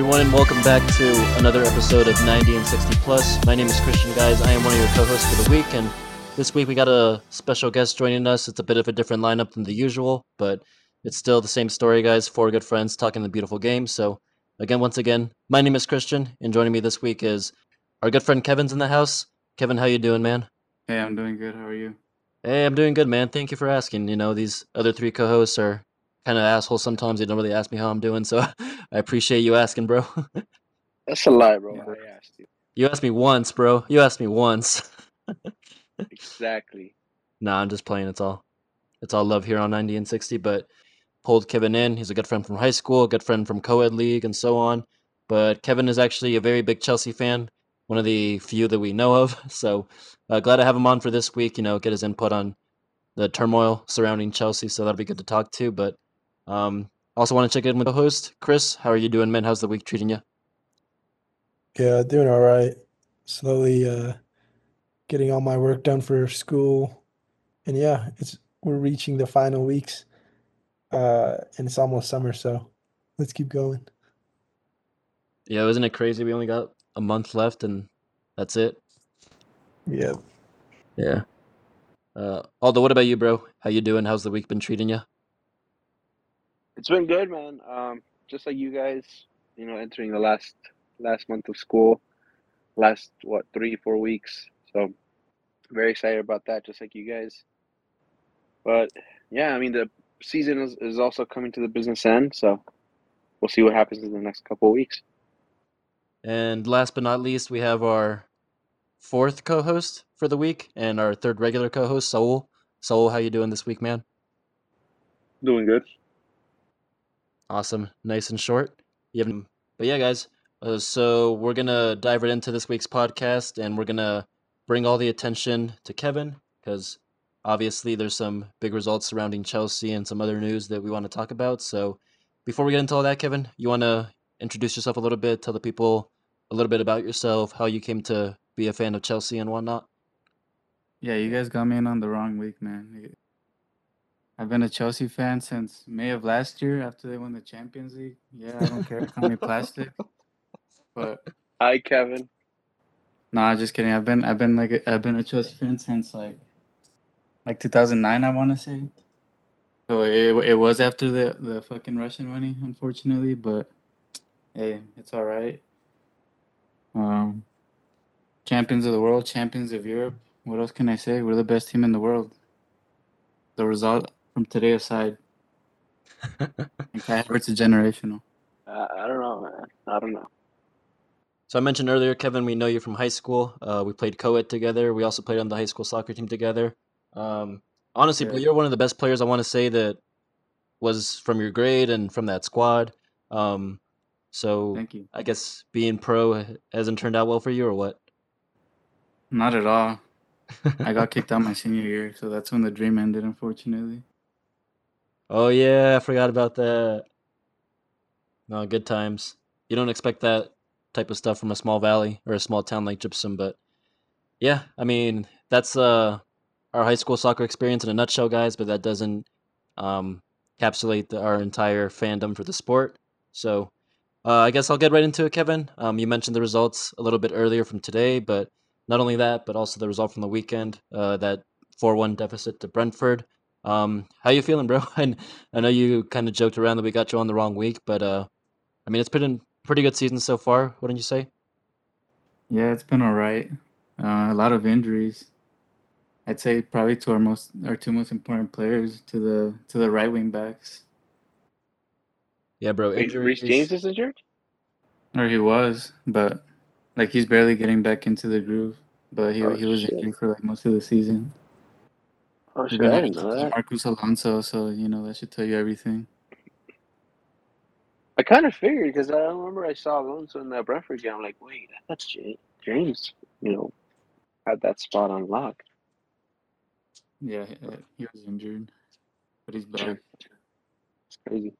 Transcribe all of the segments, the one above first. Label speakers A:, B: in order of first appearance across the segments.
A: everyone, and welcome back to another episode of 90 and 60 Plus. My name is Christian, guys. I am one of your co-hosts for the week, and this week we got a special guest joining us. It's a bit of a different lineup than the usual, but it's still the same story, guys. Four good friends talking the beautiful game. So, again, once again, my name is Christian, and joining me this week is our good friend Kevin's in the house. Kevin, how you doing, man?
B: Hey, I'm doing good. How are you?
A: Hey, I'm doing good, man. Thank you for asking. You know, these other three co-hosts are kind of asshole sometimes. They don't really ask me how I'm doing, so I appreciate you asking, bro.
C: That's a lie, bro.
B: Yeah.
C: I asked you.
A: you asked me once, bro. You asked me once.
C: Exactly.
A: nah, I'm just playing. It's all, it's all love here on 90 and 60. But pulled Kevin in. He's a good friend from high school, a good friend from co-ed league, and so on. But Kevin is actually a very big Chelsea fan, one of the few that we know of. So uh, glad to have him on for this week. You know, get his input on the turmoil surrounding Chelsea. So that'll be good to talk to. But um, also want to check in with the host, Chris. How are you doing, man? How's the week treating you?
D: Yeah, doing all right. Slowly uh getting all my work done for school. And yeah, it's we're reaching the final weeks. Uh and it's almost summer, so let's keep going.
A: Yeah, isn't it crazy? We only got a month left, and that's it.
D: Yeah.
A: Yeah. Uh, Aldo, what about you, bro? How you doing? How's the week been treating you?
C: It's been good, man. Um, just like you guys, you know, entering the last last month of school, last what three four weeks. So very excited about that, just like you guys. But yeah, I mean the season is, is also coming to the business end, so we'll see what happens in the next couple of weeks.
A: And last but not least, we have our fourth co-host for the week and our third regular co-host, Saul. Saul, how you doing this week, man?
C: Doing good.
A: Awesome, nice and short. You have, but yeah, guys. Uh, so we're gonna dive right into this week's podcast, and we're gonna bring all the attention to Kevin because obviously there's some big results surrounding Chelsea and some other news that we want to talk about. So before we get into all that, Kevin, you want to introduce yourself a little bit, tell the people a little bit about yourself, how you came to be a fan of Chelsea and whatnot.
B: Yeah, you guys got me in on the wrong week, man. I've been a Chelsea fan since May of last year after they won the Champions League. Yeah, I don't care. Call me plastic. But
C: Hi, Kevin.
B: nah, just kidding. I've been I've been like a, I've been a Chelsea fan since like like 2009, I want to say. So it it was after the the fucking Russian money, unfortunately. But hey, it's all right. Um, champions of the world, champions of Europe. What else can I say? We're the best team in the world. The result from today aside, and Kai Havertz is generational.
C: Uh, I don't know, man. I don't know.
A: So I mentioned earlier, Kevin, we know you from high school. Uh, we played co-ed together. We also played on the high school soccer team together. Um, honestly, bro,
C: Yeah.
A: you're one of the best players I want to say that was from your grade and from that squad. Um, so
B: Thank you.
A: I guess being pro hasn't turned out well for you, or what?
B: Not at all. I got kicked out my senior year, so that's when the dream ended, unfortunately.
A: Oh yeah, I forgot about that. No, good times. You don't expect that type of stuff from a small valley or a small town like Gypsum, but yeah, I mean that's uh our high school soccer experience in a nutshell, guys. But that doesn't um, encapsulate the, our entire fandom for the sport. So uh, I guess I'll get right into it, Kevin. Um, you mentioned the results a little bit earlier from today, but not only that, but also the result from the weekend, uh, that four-one deficit to Brentford. Um, how you feeling, bro? And I know you kind of joked around that we got you on the wrong week, but uh, I mean it's been a pretty good season so far. Wouldn't you say?
B: Yeah, it's been all right. Uh, a lot of injuries. I'd say probably to our most our two most important players to the to the right wing backs.
A: Yeah, bro.
C: Wait, Reece James is injured?
B: Or he was, but like he's barely getting back into the groove. But he
C: Oh,
B: he was
C: shit.
B: injured for like most of the season.
C: Oh, shit, I didn't know that.
B: Marcos Alonso, so you know that should tell you everything.
C: I kind of figured because I remember I saw Alonso in that Brentford game. I'm like, wait, that's James. James, you know, had that spot on lock.
B: Yeah, he- uh, he was injured, but he's back.
C: It's crazy.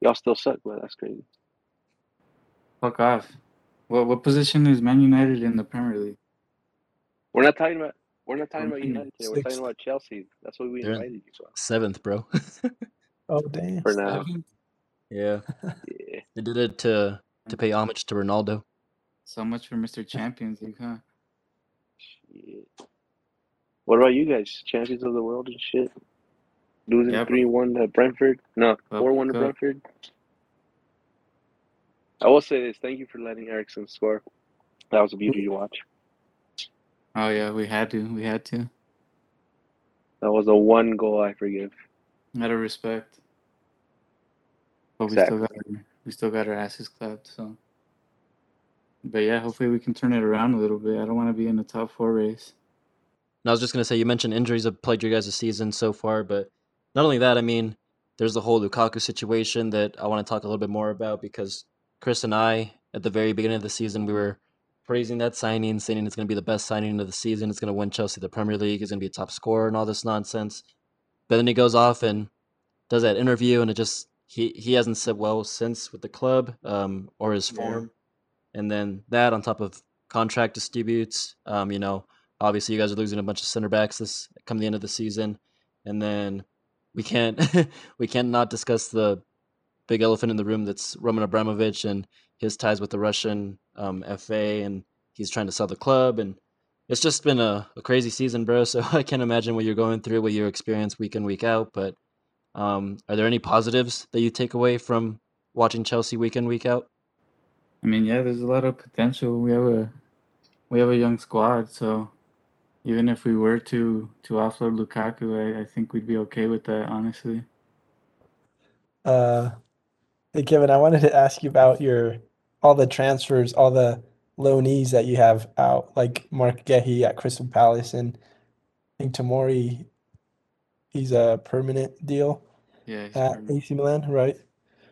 C: Y'all still suck, but that's crazy.
B: Fuck off. What what position is Man United in the Premier League?
C: We're not talking about. We're not talking about United today. We're talking about Chelsea. That's what we
A: They're in-
C: invited you for.
A: Seventh, bro.
D: Oh damn.
C: For now,
B: Seven?
A: yeah,
C: yeah.
A: they did it to to pay homage to Ronaldo.
B: So much for Mr. Champions League, huh?
C: Shit. What about you guys? Champions of the world and shit. Losing
B: Yeah,
C: three one to Brentford. No, four one to Brentford. I will say this: thank you for letting Eriksen score. That was a beauty to watch.
B: Oh yeah, we had to. We had to.
C: That was a one goal I forgive.
B: Out of respect. But we still got our, we still got our asses clapped. So. But yeah, hopefully we can turn it around a little bit. I don't want to be in the top four race.
A: And I was just gonna say, you mentioned injuries have plagued your guys' season so far, but not only that, I mean, there's the whole Lukaku situation that I want to talk a little bit more about because Chris and I, at the very beginning of the season, we were praising that signing, saying it's gonna be the best signing of the season. It's gonna win Chelsea the Premier League. He's gonna be a top scorer and all this nonsense. But then he goes off and does that interview, and it just he he hasn't said well since with the club um, or his
B: Yeah.
A: form. And then that on top of contract disputes, um, you know, obviously you guys are losing a bunch of center backs this come the end of the season, and then we can't we can't not discuss the big elephant in the room that's Roman Abramovich and his ties with the Russian um, FA, and he's trying to sell the club, and it's just been a, a crazy season, bro. So I can't imagine what you're going through, what you experience week in week out. But um, are there any positives that you take away from watching Chelsea week in week out?
B: I mean, yeah, there's a lot of potential. We have a we have a young squad, so even if we were to to offload Lukaku, I, I think we'd be okay with that, honestly.
D: Uh, hey Kevin, I wanted to ask you about your all the transfers, all the loanees that you have out, like Marc Guehi at Crystal Palace, and I think Tamori, he's a permanent deal
B: Yeah,
D: at
B: permanent.
D: AC Milan, right?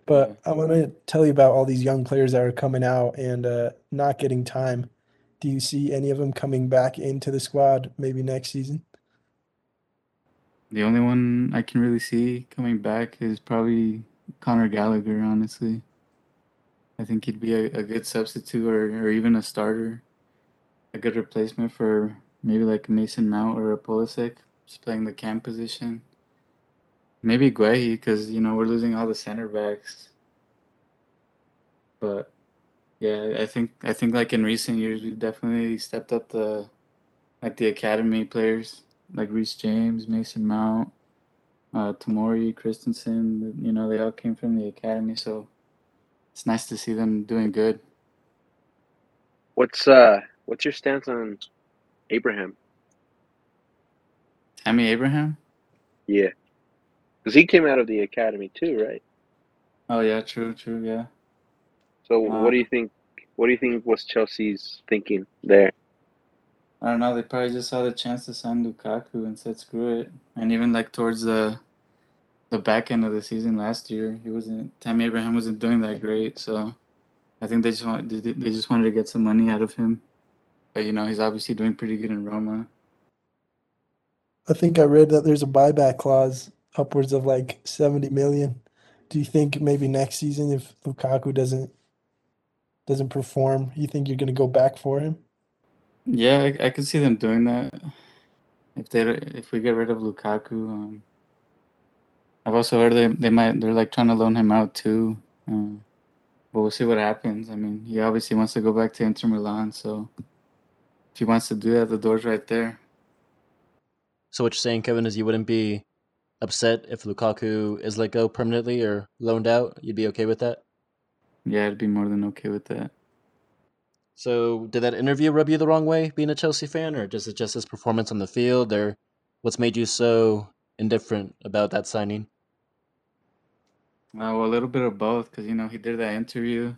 D: But I want to tell you about all these young players that are coming out and uh, not getting time. Do you see any of them coming back into the squad maybe next season?
B: The only one I can really see coming back is probably Conor Gallagher, honestly. I think he'd be a, a good substitute or, or even a starter. A good replacement for maybe like Mason Mount or a Pulisic, just playing the cam position. Maybe Guehi, because, you know, we're losing all the center backs. But yeah, I think I think like in recent years we've definitely stepped up the like the academy players like Reece James, Mason Mount, uh, Tamori, Christensen. You know, they all came from the academy, so it's nice to see them doing good.
C: What's uh what's your stance on Abraham?
B: Tammy Abraham.
C: Yeah, because he came out of the academy too, right?
B: Oh yeah, true, true, yeah.
C: So what do you think? What do you think was Chelsea's thinking there?
B: I don't know. They probably just saw the chance to sign Lukaku and said screw it. And even like towards the the back end of the season last year, he wasn't. Tammy Abraham wasn't doing that great, so I think they just want they just wanted to get some money out of him. But you know, he's obviously doing pretty good in Roma.
D: I think I read that there's a buyback clause upwards of like 70 million. Do you think maybe next season if Lukaku doesn't doesn't perform, you think you're going to go back for him?
B: Yeah, I, I could see them doing that. If they if we get rid of Lukaku, um, I've also heard they they might they're like trying to loan him out too. Um, but we'll see what happens. I mean, he obviously wants to go back to Inter Milan, so if he wants to do that, the door's right there.
A: So what you're saying, Kevin, is you wouldn't be upset if Lukaku is let go permanently or loaned out? You'd be okay with that?
B: Yeah, I'd be more than okay with that.
A: So did that interview rub you the wrong way, being a Chelsea fan, or just it just his performance on the field, or what's made you so indifferent about that signing?
B: Uh, well, a little bit of both, because you know he did that interview,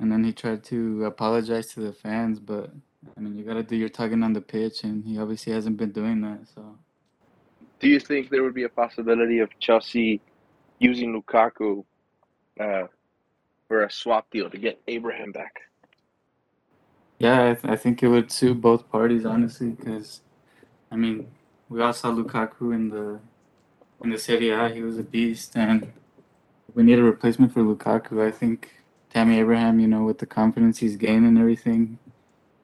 B: and then he tried to apologize to the fans. But I mean, you got to do your tugging on the pitch, and he obviously hasn't been doing that. So
C: Do you think there would be a possibility of Chelsea using Lukaku uh, for a swap deal to get Abraham back?
B: yeah, I, th- I think it would suit both parties, honestly, because I mean, we all saw Lukaku in the in the Serie A. He was a beast, and we need a replacement for Lukaku. I think Tammy Abraham, you know, with the confidence he's gained and everything,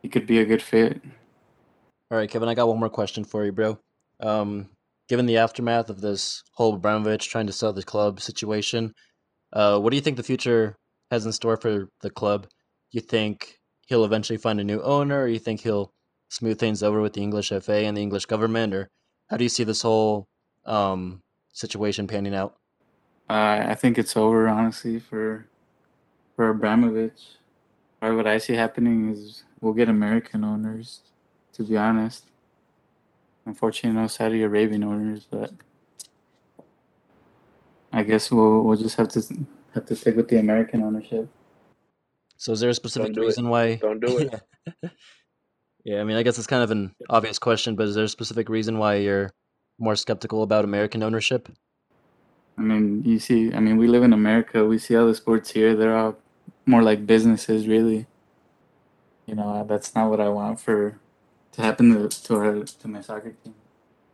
B: he could be a good fit.
A: All right, Kevin, I got one more question for you, bro. Um, given the aftermath of this whole Abramovich trying to sell the club situation, uh, what do you think the future has in store for the club? You think he'll eventually find a new owner, or you think he'll smooth things over with the English FA and the English government, or how do you see this whole um, situation panning out?
B: Uh, I think it's over, honestly, for for Abramovich. Or what I see happening is we'll get American owners, to be honest. Unfortunately, no Saudi Arabian owners, but I guess we'll we'll just have to have to stick with the American ownership.
A: So is there a specific
C: do it.
A: reason why?
C: Don't do it.
A: Yeah. yeah, I mean, I guess it's kind of an obvious question, but is there a specific reason why you're more skeptical about American ownership?
B: I mean, you see, I mean, we live in America. We see all the sports here. They're all more like businesses, really. You know, that's not what I want for to happen to to our to my soccer team.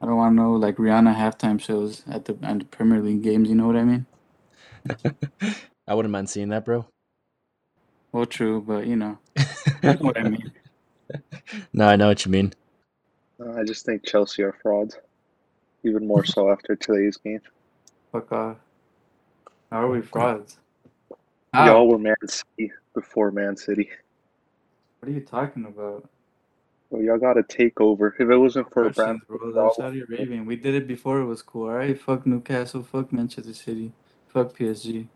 B: I don't want no like Rihanna halftime shows at the at the Premier League games. You know what I mean?
A: I wouldn't mind seeing that, bro.
B: Well, true, but you know, you know what I mean.
A: no, I know what you mean.
C: Uh, I just think Chelsea are frauds, even more so after today's game.
B: Fuck off. How are we frauds?
C: Y'all were Man City before Man City.
B: What are you talking about?
C: Well, y'all got a takeover. If it wasn't for
B: Russians,
C: Abramovich,
B: bro. They're Saudi Arabian. We did it before it was cool. All right, fuck Newcastle, fuck Manchester City, fuck PSG.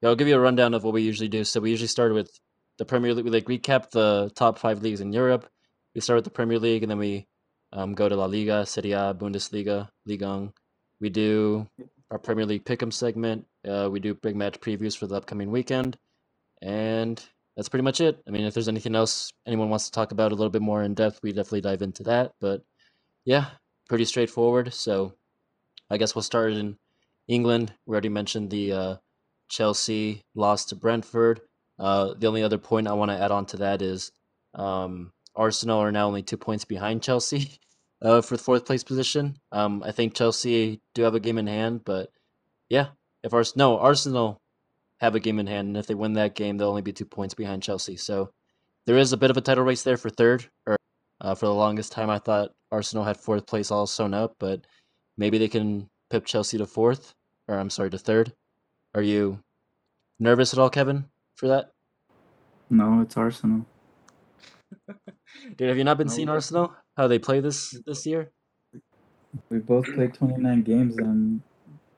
A: Yeah, I'll give you a rundown of what we usually do. So we usually start with the Premier League. We like recap the top five leagues in Europe. We start with the Premier League, and then we um, go to La Liga, Serie A, Bundesliga, Ligue 1. We do our Premier League pick'em segment. Uh, we do big match previews for the upcoming weekend, and that's pretty much it. I mean, if there's anything else anyone wants to talk about a little bit more in depth, we definitely dive into that. But yeah, pretty straightforward. So I guess we'll start in England. We already mentioned the uh, Chelsea loss to Brentford. Uh, the only other point I want to add on to that is um, Arsenal are now only two points behind Chelsea uh, for the fourth place position. Um, I think Chelsea do have a game in hand, but yeah, if Ars- no Arsenal have a game in hand, and if they win that game, they'll only be two points behind Chelsea. So there is a bit of a title race there for third. Or uh, for the longest time, I thought Arsenal had fourth place all sewn up, but maybe they can pip Chelsea to fourth, or I'm sorry, to third. Are you nervous at all, Kevin, for that?
B: No, it's Arsenal.
A: Dude, have you not been
B: No,
A: seeing Arsenal? How they play this this year?
B: We both played 29 games, and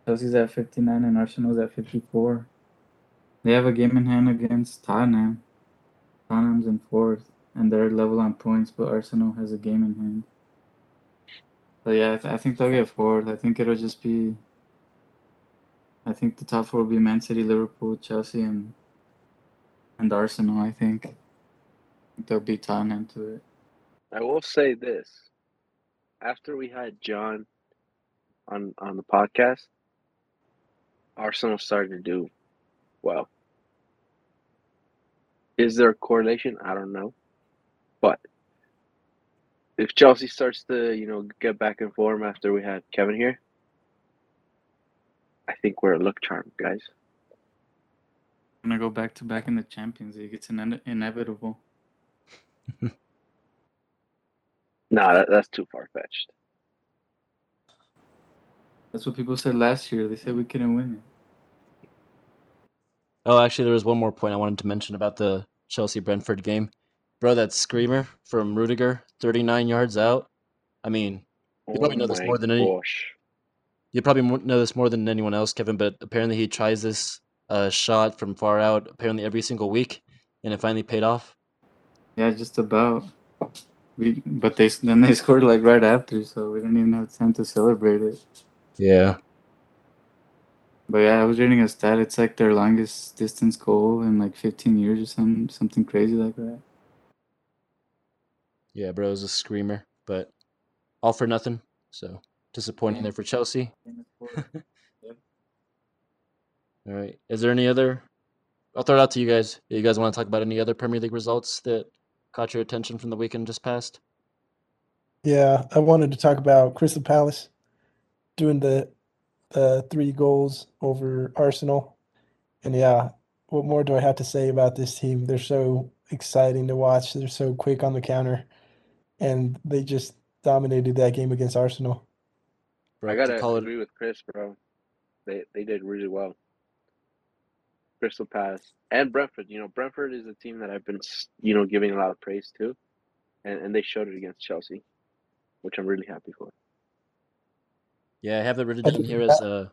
B: Chelsea's at 59 and Arsenal's at 54. They have a game in hand against Tottenham. Tottenham's in fourth, and they're level on points, but Arsenal has a game in hand. So yeah, I, th- I think they'll get fourth. I think it'll just be. I think the top four will be Man City, Liverpool, Chelsea, and and Arsenal. I think. I think they'll be Tottenham to it.
C: I will say this: after we had John on on the podcast, Arsenal started to do well. Is there a correlation? I don't know, but if Chelsea starts to you know get back in form after we had Kevin here, I think we're a luck charm, guys.
B: gonna go back to back in the Champions League. It's ine- inevitable.
C: Nah, that, that's too far fetched.
B: That's what people said last year. They said we couldn't win it.
A: Oh, actually, there was one more point I wanted to mention about the Chelsea Brentford game. Bro, that screamer from Rudiger, 39 yards out. I mean, You probably know this
C: my
A: more than any-
C: gosh.
A: you probably know this more than anyone else, Kevin, but apparently he tries this uh, shot from far out apparently every single week, and it finally paid off.
B: Yeah, just about. We but they then they scored like right after, so we didn't even have time to celebrate it.
A: Yeah.
B: But yeah, I was reading a stat. It's like their longest distance goal in like 15 years or something, something crazy like that.
A: Yeah, bro, it was a screamer, but all for nothing. So disappointing
B: Yeah.
A: there for Chelsea. All right. Is there any other? I'll throw it out to you guys. You guys want to talk about any other Premier League results that caught your attention from the weekend just past?
D: Yeah, I wanted to talk about Crystal Palace doing the the three goals over Arsenal. And yeah, what more do I have to say about this team? They're so exciting to watch. They're so quick on the counter. And they just dominated that game against Arsenal.
A: Bro,
C: I gotta
A: call it
C: agree with Chris, bro. They they did really well. Crystal Palace, and Brentford. You know, Brentford is a team that I've been, you know, giving a lot of praise to, and, and they showed it against Chelsea, which I'm really happy for.
A: Yeah, I have it written down here as a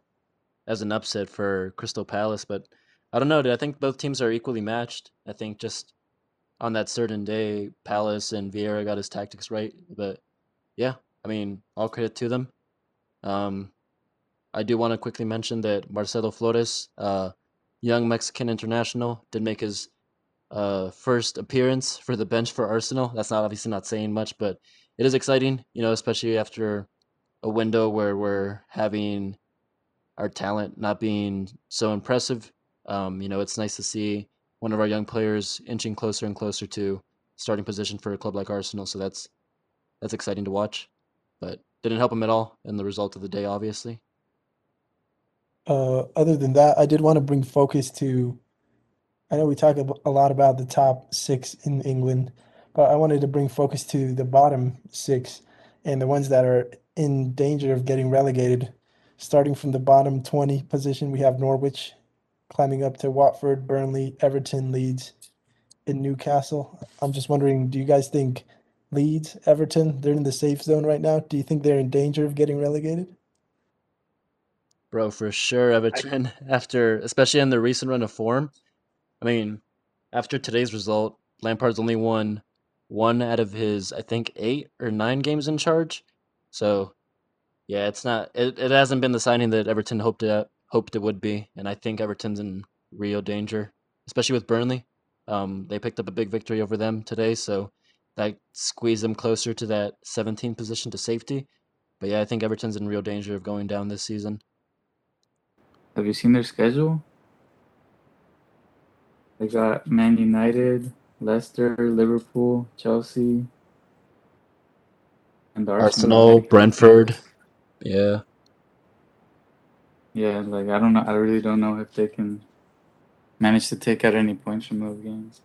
A: as an upset for Crystal Palace, but I don't know. dude. I think both teams are equally matched. I think just on that certain day, Palace and Vieira got his tactics right. But yeah, I mean, all credit to them. Um, I do want to quickly mention that Marcelo Flores, uh, young Mexican international, did make his uh, first appearance for the bench for Arsenal. That's not obviously not saying much, but it is exciting, you know, especially after a window where we're having our talent not being so impressive. Um, you know, it's nice to see one of our young players inching closer and closer to starting position for a club like Arsenal. So that's that's exciting to watch. But didn't help him at all in the result of the day, obviously.
D: Uh, other than that, I did want to bring focus to. I know we talk a lot about the top six in England, but I wanted to bring focus to the bottom six and the ones that are in danger of getting relegated. Starting from the bottom 20 position, we have Norwich climbing up to Watford, Burnley, Everton, Leeds, and Newcastle. I'm just wondering, do you guys think Leeds, Everton, they're in the safe zone right now? Do you think they're in danger of getting relegated?
A: Bro, for sure, Everton, after especially in their recent run of form. I mean, after today's result, Lampard's only won one out of his, I think, eight or nine games in charge. So, yeah, it's not. It, it hasn't been the signing that Everton hoped it hoped it would be, and I think Everton's in real danger, especially with Burnley. Um, they picked up a big victory over them today, so that squeezed them closer to that 17th position to safety. But yeah, I think Everton's in real danger of going down this season.
B: Have you seen their schedule? They got Man United, Leicester, Liverpool, Chelsea, and Arsenal.
A: Arsenal, Brentford. Yeah.
B: Yeah, like I don't know. I really don't know if they can manage to take out any points from those games.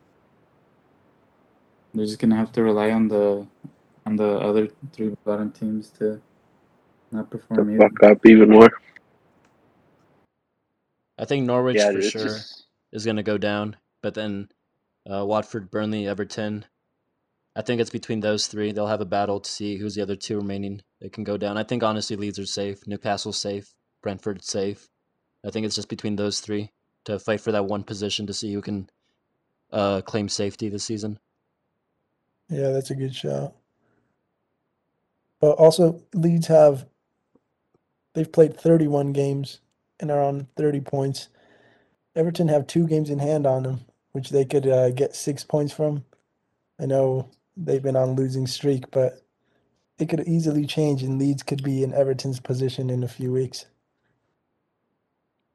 B: They're just gonna have to rely on the on the other three bottom teams to not
C: To
B: perform either.
C: fuck up even more.
A: I think Norwich
C: yeah,
A: for sure
C: just
A: is going to go down, but then uh, Watford, Burnley, Everton. I think it's between those three. They'll have a battle to see who's the other two remaining that can go down. I think honestly, Leeds are safe, Newcastle's safe, Brentford safe. I think it's just between those three to fight for that one position to see who can uh, claim safety this season.
D: Yeah, that's a good shout. But also, Leeds have they've played 31 games and are on 30 points. Everton have two games in hand on them, which they could uh, get six points from. I know they've been on losing streak, but it could easily change, and Leeds could be in Everton's position in a few weeks.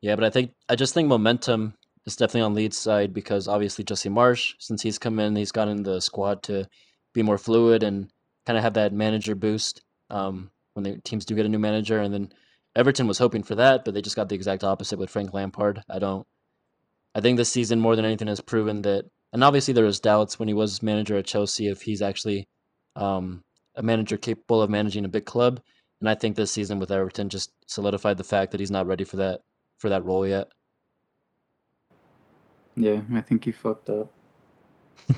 A: Yeah, but I think I just think momentum is definitely on Leeds' side because obviously Jesse Marsch, since he's come in, he's gotten the squad to be more fluid and kind of have that manager boost um, when the teams do get a new manager. And then Everton was hoping for that, but they just got the exact opposite with Frank Lampard. I don't. I think this season more than anything has proven that, and obviously there was doubts when he was manager at Chelsea if he's actually um, a manager capable of managing a big club. And I think this season with Everton just solidified the fact that he's not ready for that for that role yet.
B: Yeah, I think he fucked up.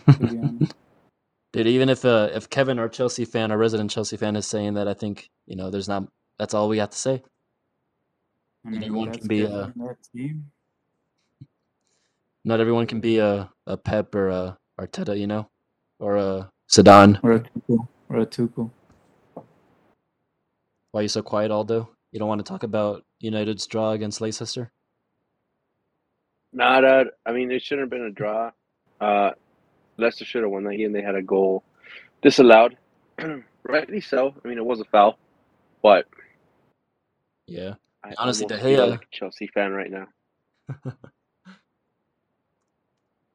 B: To be honest.
A: Dude, even if uh, if Kevin, our Chelsea fan, our resident Chelsea fan, is saying that, I think you know, there's not. That's all we have to say.
B: I
A: Not
B: mean,
A: everyone can be
B: a team.
A: not everyone can be a a Pep or a Arteta, you know, or a Zidane
B: Or a Tuchel. Or a Tuchel.
A: Why are you so quiet, Aldo? You don't want to talk about United's draw against Leicester?
C: not a. I mean, it shouldn't have been a draw. Uh, Leicester should have won that game. They had a goal disallowed. Rightly so. I mean, it was a foul, but
A: Yeah,
C: I
A: Honestly, De Gea-
C: like a Chelsea fan right now.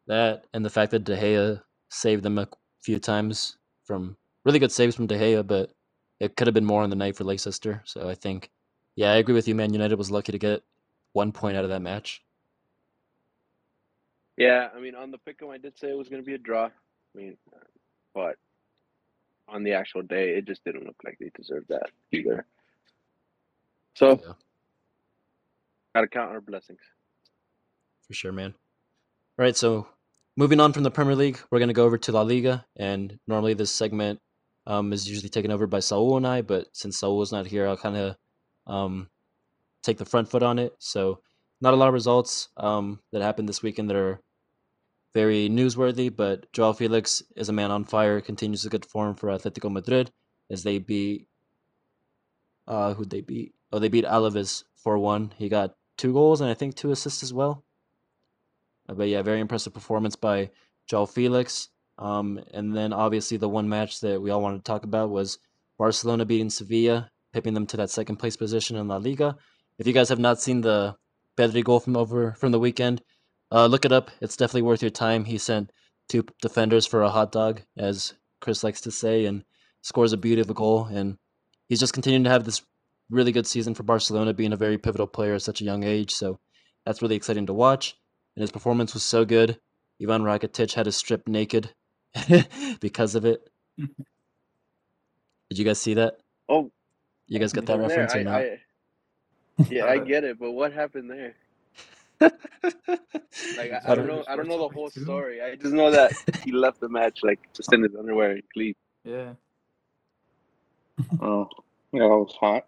A: that and the fact that De Gea saved them a few times from really good saves from De Gea, but it could have been more on the night for Leicester. So I think, yeah, I agree with you. Man United was lucky to get one point out of that match.
C: Yeah, I mean, on the pick'em, I did say it was going to be a draw. I mean, but on the actual day, it just didn't look like they deserved that either. So,
A: Yeah,
C: gotta count our blessings.
A: for sure, man. All right, so moving on from the Premier League, we're going to go over to La Liga. And normally this segment um, is usually taken over by Saul and I, but since Saul is not here, I'll kind of um, take the front foot on it. So, not a lot of results um, that happened this weekend that are very newsworthy, but Joao Felix is a man on fire, continues a good form for Atletico Madrid as they beat. Uh, who'd they beat? Oh, they beat Alaves 4 1. He got two goals and I think two assists as well. Uh, but yeah, very impressive performance by Joao Felix. Um, and then obviously the one match that we all wanted to talk about was Barcelona beating Sevilla, pipping them to that second place position in La Liga. If you guys have not seen the Pedri goal from over from the weekend, uh, look it up. It's definitely worth your time. He sent two defenders for a hot dog, as Chris likes to say, and scores a beautiful goal. And he's just continuing to have this really good season for Barcelona, being a very pivotal player at such a young age. So that's really exciting to watch. And his performance was so good. Ivan Rakitic had to strip naked because of it. Did you guys see that?
C: Oh,
A: You guys got that
C: from there,
A: reference or not?
C: I, yeah, I get it, but what happened there? Like I, I don't know. I don't know the whole story. I just know that he left the match like just in his underwear and clean.
B: Yeah.
C: Oh, yeah, it was hot.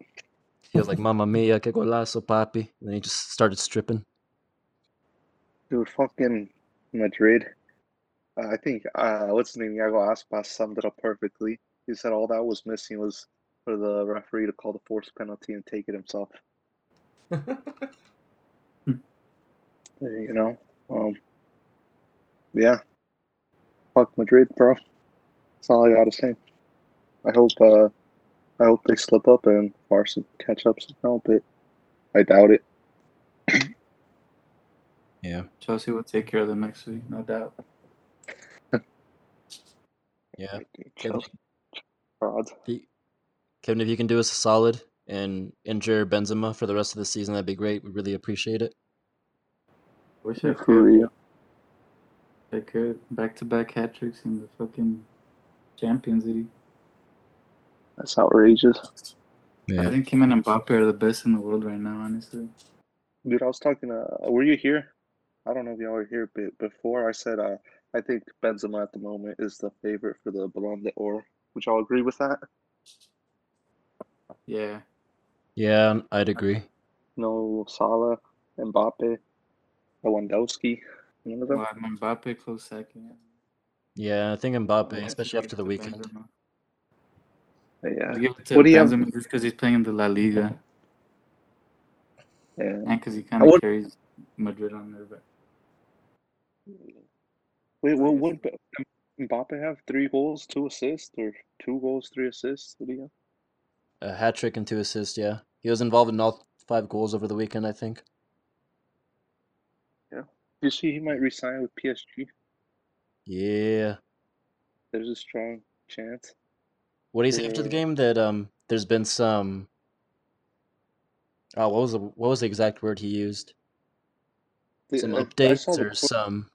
A: He was like, "Mamma mia, que golazo, papi!" And then he just started stripping.
E: Dude, fucking Madrid. Uh, I think uh, what's his name? Iago Aspas summed it up perfectly. He said all that was missing was for the referee to call the forced penalty and take it himself. You know, um, yeah. Fuck Madrid, bro. That's all I gotta say. I hope, uh, I hope they slip up and Barca catch up somehow, but I doubt it.
A: Yeah,
B: Chelsea will take care of them next week, no doubt.
A: yeah.
E: Chelsea frauds.
A: He- Kevin, if you can do us a solid and injure Benzema for the rest of the season, that'd be great. We really appreciate it.
B: Wish I
E: For
B: could.
E: real.
B: I could. Back to back hat tricks in the fucking Champions League.
E: That's outrageous. Yeah.
B: I think him and Mbappe are the best in the world right now, honestly.
E: Dude, I was talking. Uh, were you here? I don't know if y'all were here, but before I said, uh, I think Benzema at the moment is the favorite for the Ballon d'Or. Would y'all agree with that?
B: Yeah.
A: Yeah, I'd agree.
E: No Salah, Mbappe, Lewandowski, none of them.
B: Well, Mbappe close second.
A: Yeah, I think Mbappe,
B: Yeah,
A: especially after the weekend.
B: Benzema.
E: Yeah,
B: I give it to
E: What do you have-
B: just because he's playing in the La Liga
E: yeah.
B: and because he kind of
E: would-
B: carries Madrid on there. But
E: Wait, well, would Mbappe have three goals, two assists, or two goals, three assists? What do you?
A: A hat trick and two assists. Yeah, he was involved in all five goals over the weekend. I think. Yeah.
E: You see, he might resign with PSG.
A: Yeah.
E: There's a strong chance.
A: What do you say after the game? That um, there's been some. Oh, what was the what was the exact word he used? Some
E: I- I
A: updates
E: saw
A: or some.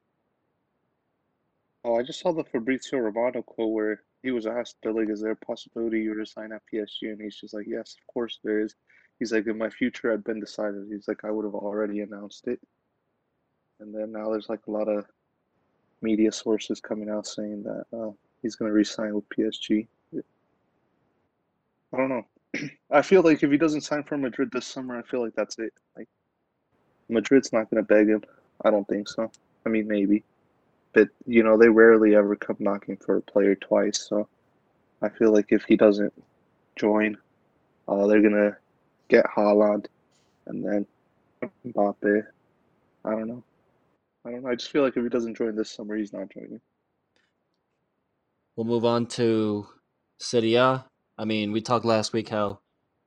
E: Oh, I just saw the Fabrizio Romano quote where he was asked, "They're like, is there a possibility you resign at PSG?" And he's just like, "Yes, of course there is." He's like, "In my future had been decided." He's like, "I would have already announced it." And then now there's like a lot of media sources coming out saying that uh, he's going to resign with PSG. I don't know. I feel like if he doesn't sign for Madrid this summer, I feel like that's it. Like Madrid's not going to beg him. I don't think so. I mean, maybe but you know they rarely ever come knocking for a player twice. So I feel like if he doesn't join, uh, they're gonna get Haaland and then Mbappe. I don't know. I don't know. I just feel like if he doesn't join this summer, he's not joining.
A: We'll move on to Serie A. I mean, we talked last week how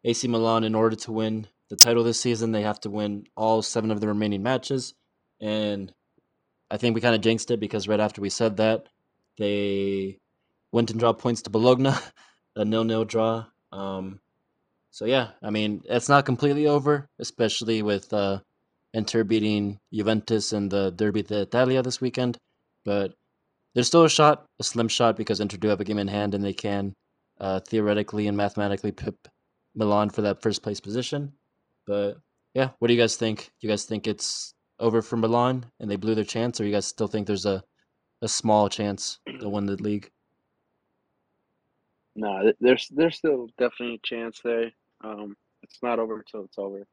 A: AC Milan, in order to win the title this season, they have to win all seven of the remaining matches. And I think we kind of jinxed it because right after we said that, they went and dropped points to Bologna, a nil-nil draw. Um, so yeah, I mean, it's not completely over, especially with uh, Inter beating Juventus in the Derby d'Italia this weekend. But there's still a shot, a slim shot, because Inter do have a game in hand and they can uh, theoretically and mathematically pip Milan for that first place position. But yeah, what do you guys think? You guys think it's over for Milan and they blew their chance, or you guys still think there's a a small chance they'll win the league?
C: No, th- there's there's still definitely a chance there. Um, it's not over until it's over,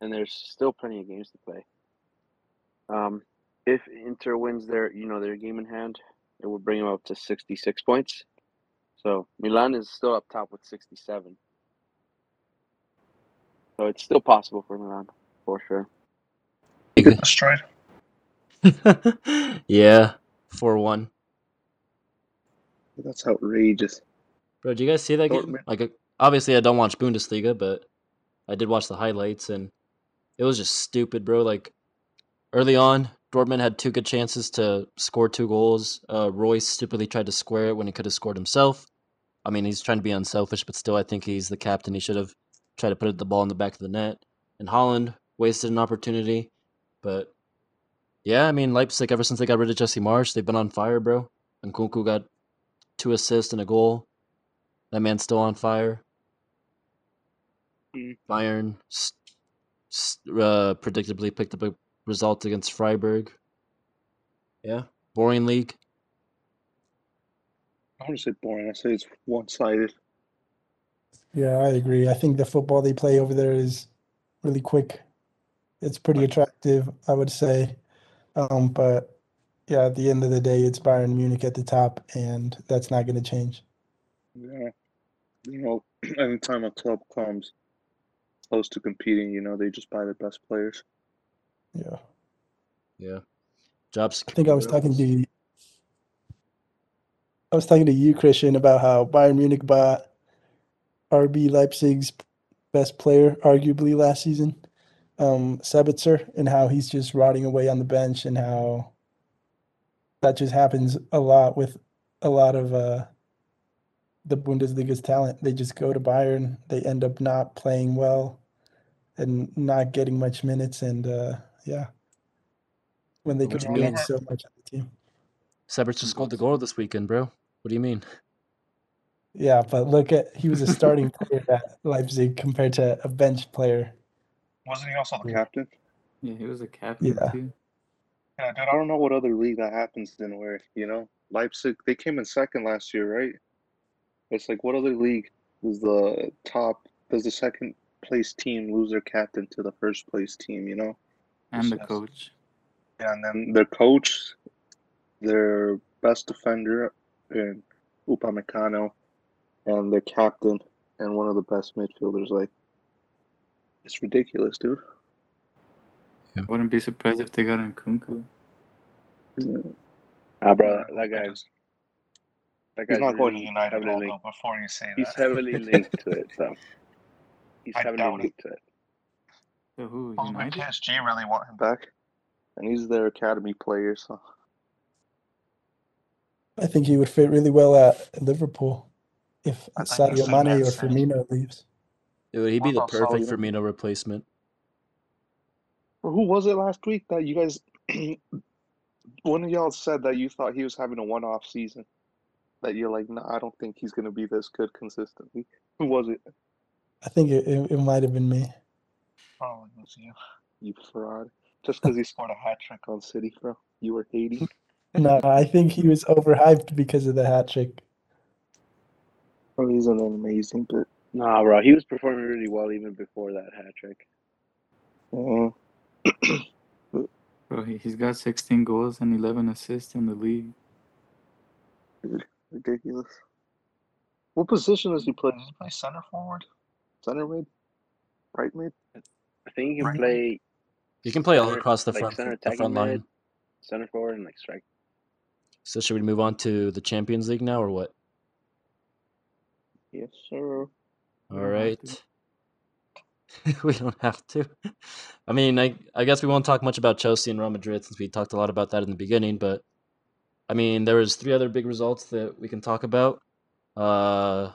C: and there's still plenty of games to play. Um, if Inter wins their you know their game in hand, it would bring them up to 66 points. So Milan is still up top with 67. So it's still possible for Milan, for sure.
E: Get destroyed.
A: yeah, four one.
E: That's outrageous.
A: Bro, do you guys see that game? Like, obviously, I don't watch Bundesliga, but I did watch the highlights, and it was just stupid, bro. Like, early on, Dortmund had two good chances to score two goals. Uh, Reus stupidly tried to square it when he could have scored himself. I mean, he's trying to be unselfish, but still, I think he's the captain. He should have tried to put the ball in the back of the net. And Haaland wasted an opportunity, but yeah, I mean, Leipzig. Ever since they got rid of Jesse Marsch, they've been on fire, bro. And Nkunku got two assists and a goal. That man's still on fire.
C: Mm.
A: Bayern uh, predictably picked up a result against Freiburg. Yeah, boring league.
E: I want to say boring. I say it's one sided.
D: Yeah, I agree. I think the football they play over there is really quick. It's pretty attractive, I would say. Um, but yeah, at the end of the day, it's Bayern Munich at the top, and that's not going to change.
E: Yeah. You know, anytime a club comes close to competing, you know, they just buy the best players.
D: Yeah.
A: Yeah, job
D: I think I was talking to I was talking to you, Christian, about how Bayern Munich bought RB Leipzig's best player, arguably last season, um, Sabitzer, and how he's just rotting away on the bench, and how that just happens a lot with a lot of uh, the Bundesliga's talent. They just go to Bayern, they end up not playing well, and not getting much minutes, and uh, yeah, when they
A: What
D: could
A: do you mean?
D: so much on the team.
A: Sabitzer just scored the goal this weekend, bro. What do you mean?
D: Yeah, but look at he was a starting player at Leipzig compared to a bench player.
E: Wasn't he also the captain?
B: Yeah, he was a captain
D: Yeah.
B: too.
E: Yeah, dude, I don't know what other league that happens in where, you know, Leipzig, they came in second last year, right? It's like, what other league does the top, does the second place team lose their captain to the first place team, you know?
B: And the coach.
E: Yeah, and then their coach, their best defender, and Upamecano, and their captain, and one of the best midfielders. Like, it's ridiculous, dude. Yeah.
B: Wouldn't be surprised if they got in Nkunku.
C: Ah, bro, that guy, that guy's
E: He's not going to
C: really
E: United,
C: heavily
E: although,
C: linked.
E: before you say
C: He's
E: that.
C: heavily linked to it, so he's
E: I
C: heavily
E: doubt it.
C: linked to it.
B: So who?
E: Well,
B: United?
E: PSG really want him back, and he's their academy player, so
D: I think he would fit really well at Liverpool if
E: I think
D: Sadio Mane
E: man
D: or
E: sense.
D: Firmino leaves.
A: Dude, he'd be
E: What
A: the perfect
E: Salah?
A: Firmino replacement.
E: Well, who was it last week that you guys? one of y'all said that you thought he was having a one-off season. That you're like, no, I don't think he's gonna be this good consistently. Who was it?
D: I think it, it, it might have been me.
E: Oh, it was you. You fraud. Just because he scored a hat trick on City, bro. You were hating.
D: No, I think he was overhyped because of the hat trick.
E: Oh, he's an amazing, but
C: Nah, bro, he was performing really well even before that hat trick.
E: uh,
B: Bro, he, he's got 16 goals and 11 assists in the league.
E: ridiculous. What position does he play? Does he play center forward, center mid, right mid?
C: I think you can
E: Right.
C: play
A: You can play all
C: Center-
A: across the
C: like
A: front
C: center
A: the
C: attacking
A: front
C: mid.
A: line.
C: center forward and like strike.
A: So should we move on to the Champions League now, or what?
E: Yes, sir.
A: All
B: don't have
A: right. we don't have to. I mean, I I guess we won't talk much about Chelsea and Real Madrid since we talked a lot about that in the beginning. But I mean, there was three other big results that we can talk about. Uh,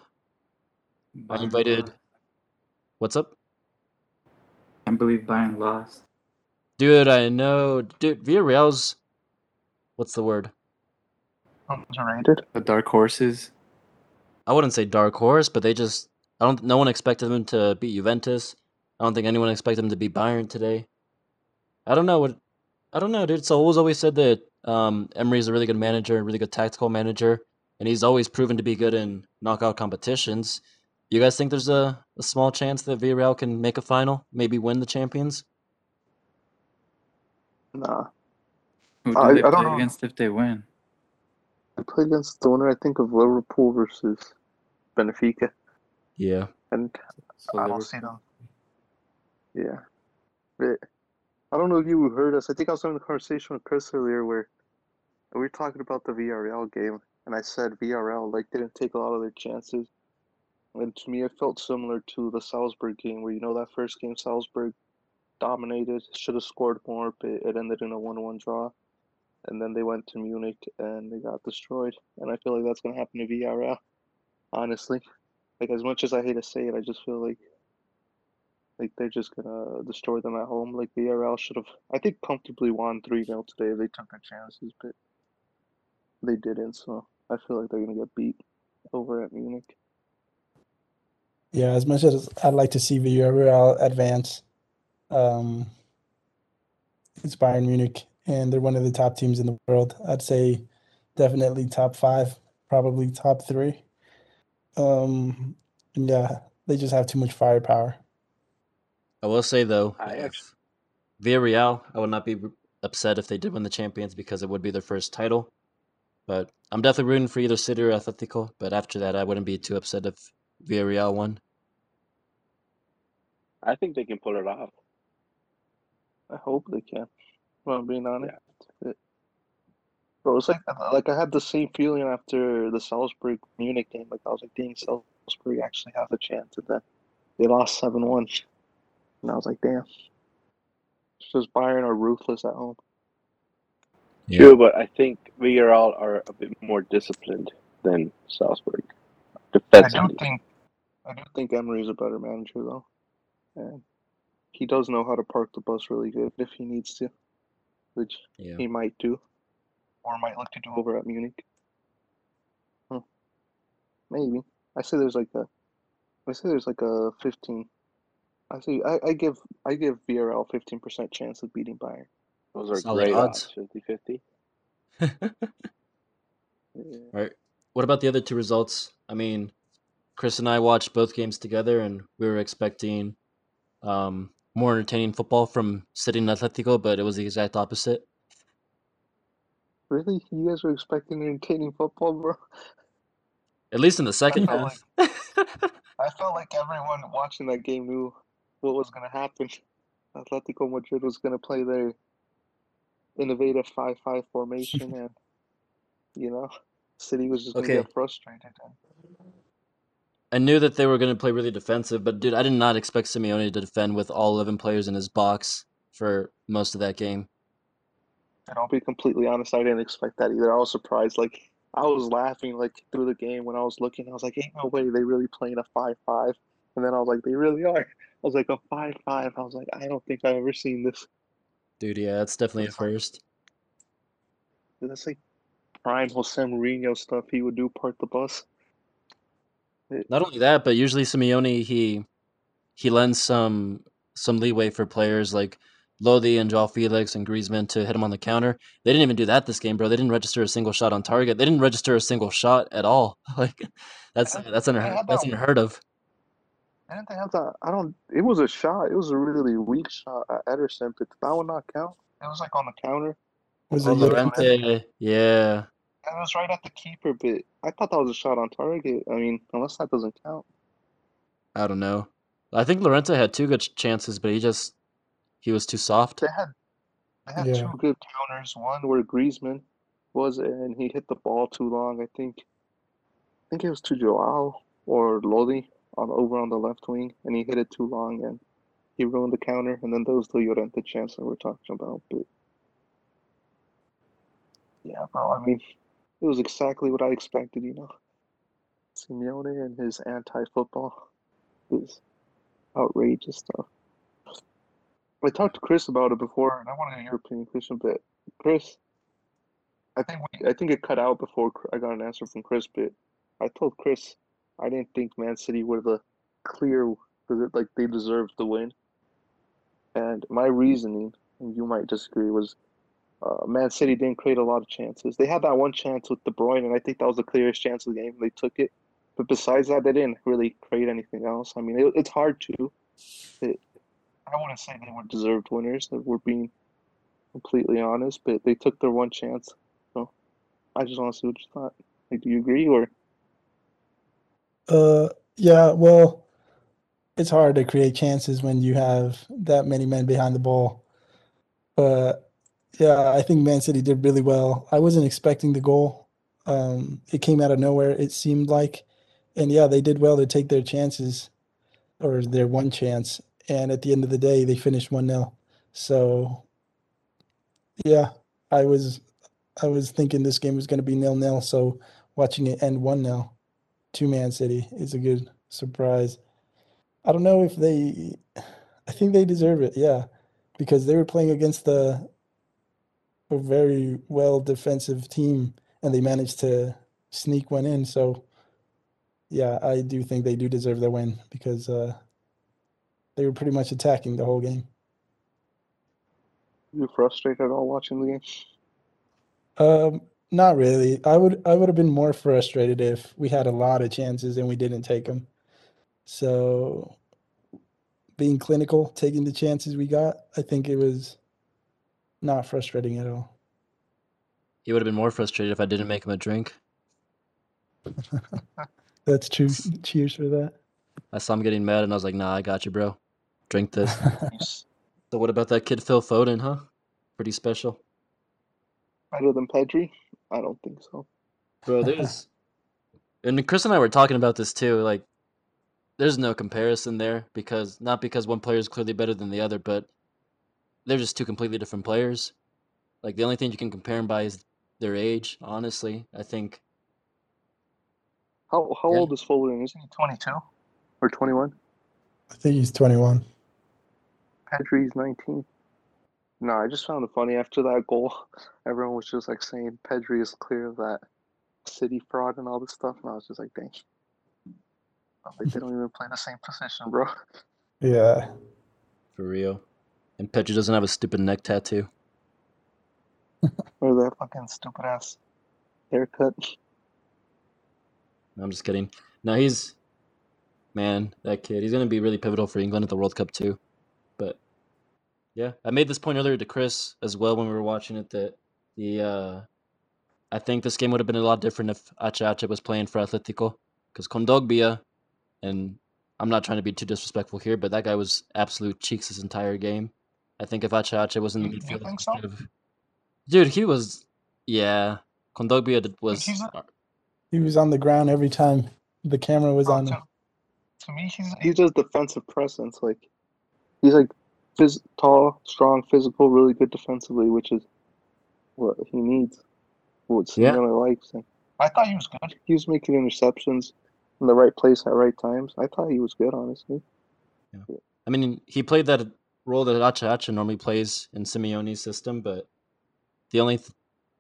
A: I invited. What's up,
B: Can't believe Bayern lost.
A: dude? I know, dude. Villarreal's. What's the word?
E: Underrated.
B: The dark horses.
A: I wouldn't say dark horse, but they just. I don't. No one expected them to beat Juventus. I don't think anyone expected them to beat Bayern today. I don't know what. I don't know, dude. Saul's always said that um, Emery's a really good manager, a really good tactical manager, and he's always proven to be good in knockout competitions. You guys think there's a, a small chance that Villarreal can make a final, maybe win the champions?
E: Nah.
B: Who do
E: I-
B: they
E: I don't
B: play
E: know.
B: against if they win?
E: They play against the winner, I think, of Liverpool versus Benfica.
A: Yeah.
E: And
B: So
E: I don't see them. Yeah. But I don't know if you heard us. I think I was having a conversation with Chris earlier where we were talking about the VRL game, and I said VRL like didn't take a lot of their chances. And to me, it felt similar to the Salzburg game, where you know that first game Salzburg dominated, should have scored more, but it ended in a one-one draw. And then they went to Munich and they got destroyed. And I feel like that's gonna happen to VRL. Honestly, like as much as I hate to say it, I just feel like like they're just gonna destroy them at home. Like VRL should have, I think, comfortably won three 0 today. if They took their chances, but they didn't. So I feel like they're gonna get beat over at Munich.
D: Yeah, as much as I'd like to see Villarreal advance, um, it's Bayern Munich, and they're one of the top teams in the world. I'd say definitely top five, probably top three. Um, yeah, they just have too much firepower.
A: I will say though,
C: I
A: if
C: actu-
A: Villarreal, I would not be upset if they did win the champions because it would be their first title. But I'm definitely rooting for either City or Atletico. But after that, I wouldn't be too upset if Villarreal won.
C: I think they can pull it off.
E: I hope they can. Well, I'm being honest. But, bro, it's like like I had the same feeling after the Salzburg Munich game. Like I was like, dang, Salzburg actually has a chance, and then they lost seven one, and I was like, damn. It's just Bayern are ruthless at home.
C: True, but I think Villarreal are a bit more disciplined than Salzburg.
E: I do
C: Defensively.
E: think I do think Emery's a better manager though, and he does know how to park the bus really good if he needs to, which
A: Yeah.
E: he might do, or might look to do over at Munich. Huh. Maybe I say there's like a, I say there's like a fifteen. I say I, I give I give VRL fifteen percent chance of beating Bayern.
C: Those are
A: Solid
C: great
A: odds.
C: odds, 50 50.
E: Yeah.
A: Right. What about the other two results? I mean, Chris and I watched both games together, and we were expecting um, more entertaining football from City and Atletico, but it was the exact opposite.
E: Really, you guys were expecting entertaining football, bro?
A: At least in the second
E: felt
A: half.
E: I felt like everyone watching that game knew what was going to happen. Atletico Madrid was going to play their innovative 5 5 formation, and, you know, City was just going to
A: Okay.
E: get frustrated. And
A: I knew that they were going to play really defensive, but dude, I did not expect Simeone to defend with all 11 players in his box for most of that game.
E: and I'll be completely honest, I didn't expect that either. I was surprised. Like, I was laughing, like, through the game when I was looking. I was like, ain't no way they really playing a 5 5. And then I was like, they really are. I was like, a 5 5. I was like, I don't think I've ever seen this.
A: Dude, yeah, that's definitely a first.
E: That's like prime Jose Mourinho stuff he would do, part the bus.
A: Not only that, but usually Simeone he he lends some some leeway for players like Lodi and Joao Felix and Griezmann to hit him on the counter. They didn't even do that this game, bro. They didn't register a single shot on target. They didn't register a single shot at all. Like that's
E: Yeah,
A: that's unheard
E: had
A: that's
E: that-
A: unheard of.
E: Didn't they have that? I don't. It was a shot. It was a really weak shot at Ederson, but that one not count? It was like on the counter.
D: Was
E: Oh,
D: it Llorente?
A: Llorente, yeah.
E: And it was right at the keeper, but I thought that was a shot on target. I mean, unless that doesn't count.
A: I don't know. I think Llorente had two good chances, but he just he was too soft.
E: They had they had
D: Yeah.
E: two good counters. One where Griezmann was, and he hit the ball too long. I think. I think it was to Joao or Lodi on over on the left wing, and he hit it too long, and he ruined the counter. And then there was the Llorente chance that we're talking about. But yeah, bro. I mean, it was exactly what I expected. You know, Simeone and his anti-football is outrageous stuff. I talked to Chris about it before, and I wanted to hear your opinion, Christian. But Chris, I think we, I think it cut out before I got an answer from Chris. But I told Chris I didn't think Man City were the clear, like they deserved the win. And my reasoning, and you might disagree, was uh, Man City didn't create a lot of chances. They had that one chance with De Bruyne, and I think that was the clearest chance of the game. They took it, but besides that, they didn't really create anything else. I mean, it, it's hard to. It, I wouldn't say they weren't deserved winners. If we're being completely honest, but they took their one chance. So I just want to see what you thought. Like, do you agree or?
D: Uh, yeah, well, it's hard to create chances when you have that many men behind the ball. But yeah, I think Man City did really well. I wasn't expecting the goal. Um, it came out of nowhere, it seemed like. And yeah, they did well to take their chances or their one chance. And at the end of the day, they finished 1 0. So yeah, I was I was thinking this game was going to be nil nil. So watching it end 1 0 to Man City is a good surprise. I don't know if they, I think they deserve it, yeah, because they were playing against the a very well defensive team and they managed to sneak one in. So, yeah, I do think they do deserve their win because uh, they were pretty much attacking the whole game.
E: You frustrated at all watching the game?
D: Um, not really. I would I would have been more frustrated if we had a lot of chances and we didn't take them. So being clinical, taking the chances we got, I think it was not frustrating at all.
A: He would have been more frustrated if I didn't make him a drink.
D: That's true. Cheers for that.
A: I saw him getting mad, and I was like, "Nah, I got you, bro. Drink this." so, what about that kid Phil Foden, huh? Pretty special,
E: Better than Pedri? I don't think so.
A: bro. There's, and Chris and I were talking about this too. Like, there's no comparison there because not because one player is clearly better than the other, but they're just two completely different players. Like the only thing you can compare them by is their age. Honestly, I think
E: How how
A: Yeah.
E: old is Foden? Isn't he 22 or 21?
D: I think he's 21.
E: Pedri's 19. No, I just found it funny after that goal. Everyone was just like saying Pedri is clear of that city fraud and all this stuff, and I was just like, dang. Like, they don't even play the same position, bro.
D: Yeah.
A: for real. And Pedri doesn't have a stupid neck tattoo.
E: Or that fucking stupid ass haircut.
A: No, I'm just kidding. No, he's man, that kid. He's gonna be really pivotal for England at the World Cup too. But yeah, I made this point earlier to Chris as well when we were watching it that the uh, I think this game would have been a lot different if Acha Acha was playing for Atletico because Kondogbia, and I'm not trying to be too disrespectful here, but that guy was absolute cheeks this entire game. I think if Acha Acha was in the
E: You- you
A: midfield,
E: think so?
A: instead dude, he was yeah. Kondogbia was
E: a-
D: He was on the ground every time the camera was
E: Bro,
D: on
E: to,
D: him.
E: to me, he's he's just defensive presence. Like he's like phys- tall, strong, physical, really good defensively, which is what he needs. What
A: Yeah.
E: Simeone likes. And I thought he was good. He was making interceptions in the right place at right times. I thought he was good, honestly.
A: I mean, he played that role that Acha Acha normally plays in Simeone's system, but the only th-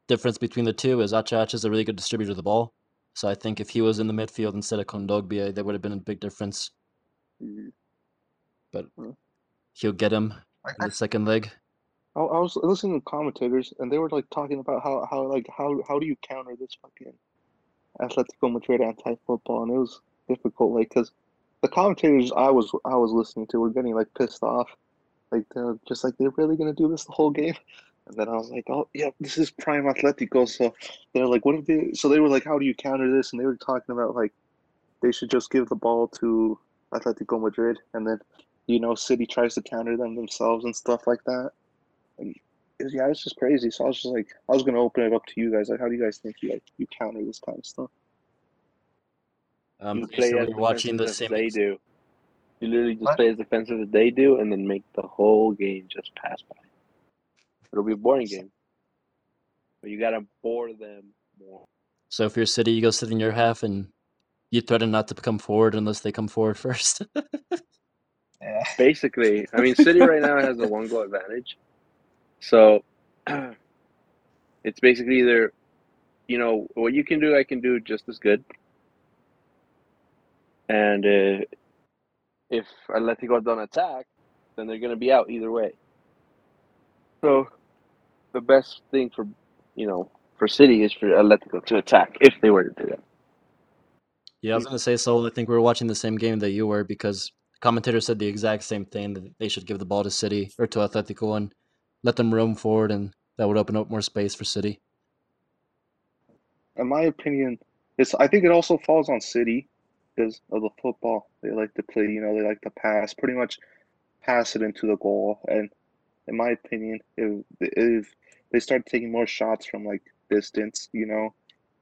A: difference between the two is Acha Acha is a really good distributor of the ball. So I think if he was in the midfield instead of Kondogbia, there would have been a big difference. But
E: Mm.
A: he'll get him
E: I,
A: in the second leg.
E: I, I was listening to commentators, and they were like talking about how, how like how how do you counter this fucking Atletico Madrid anti-football, and it was difficult, like because the commentators I was I was listening to were getting like pissed off, like they're just like they're really gonna do this the whole game, and then I was like, oh yeah, this is prime Atletico, so they're like, what if they? So they were like, how do you counter this? And they were talking about like they should just give the ball to Atletico Madrid, and then you know City tries to counter them themselves and stuff like that. Like, it was- yeah, it's just crazy. So I was just like, I was gonna open it up to you guys. Like, how do you guys think you like you counter this kind of stuff?
A: Um,
C: you play
A: so
C: as
A: we're watching the same.
C: as they do. You literally just
E: What?
C: play as defensive as they do, and then make the whole game just pass by. It'll be a boring game, but you gotta bore them more.
A: So if you're City, you go sit in your half and you threaten not to come forward unless they come forward first.
E: Yeah.
C: Basically, I mean, City right now has a one goal advantage, so it's basically either, you know, what you can do, I can do just as good, and uh, if Atletico don't attack, then they're gonna be out either way. So the best thing for you know for City is for Atletico to attack if they were to do that.
A: Yeah, I was gonna say so. I think we were watching the same game that you were because the commentator said the exact same thing that they should give the ball to City or to Atletico and let them roam forward, and that would open up more space for City.
E: In my opinion, it's I think it also falls on City because of the football. They like to play, you know, they like to pass, pretty much pass it into the goal. And in my opinion, if if they start taking more shots from like distance, you know,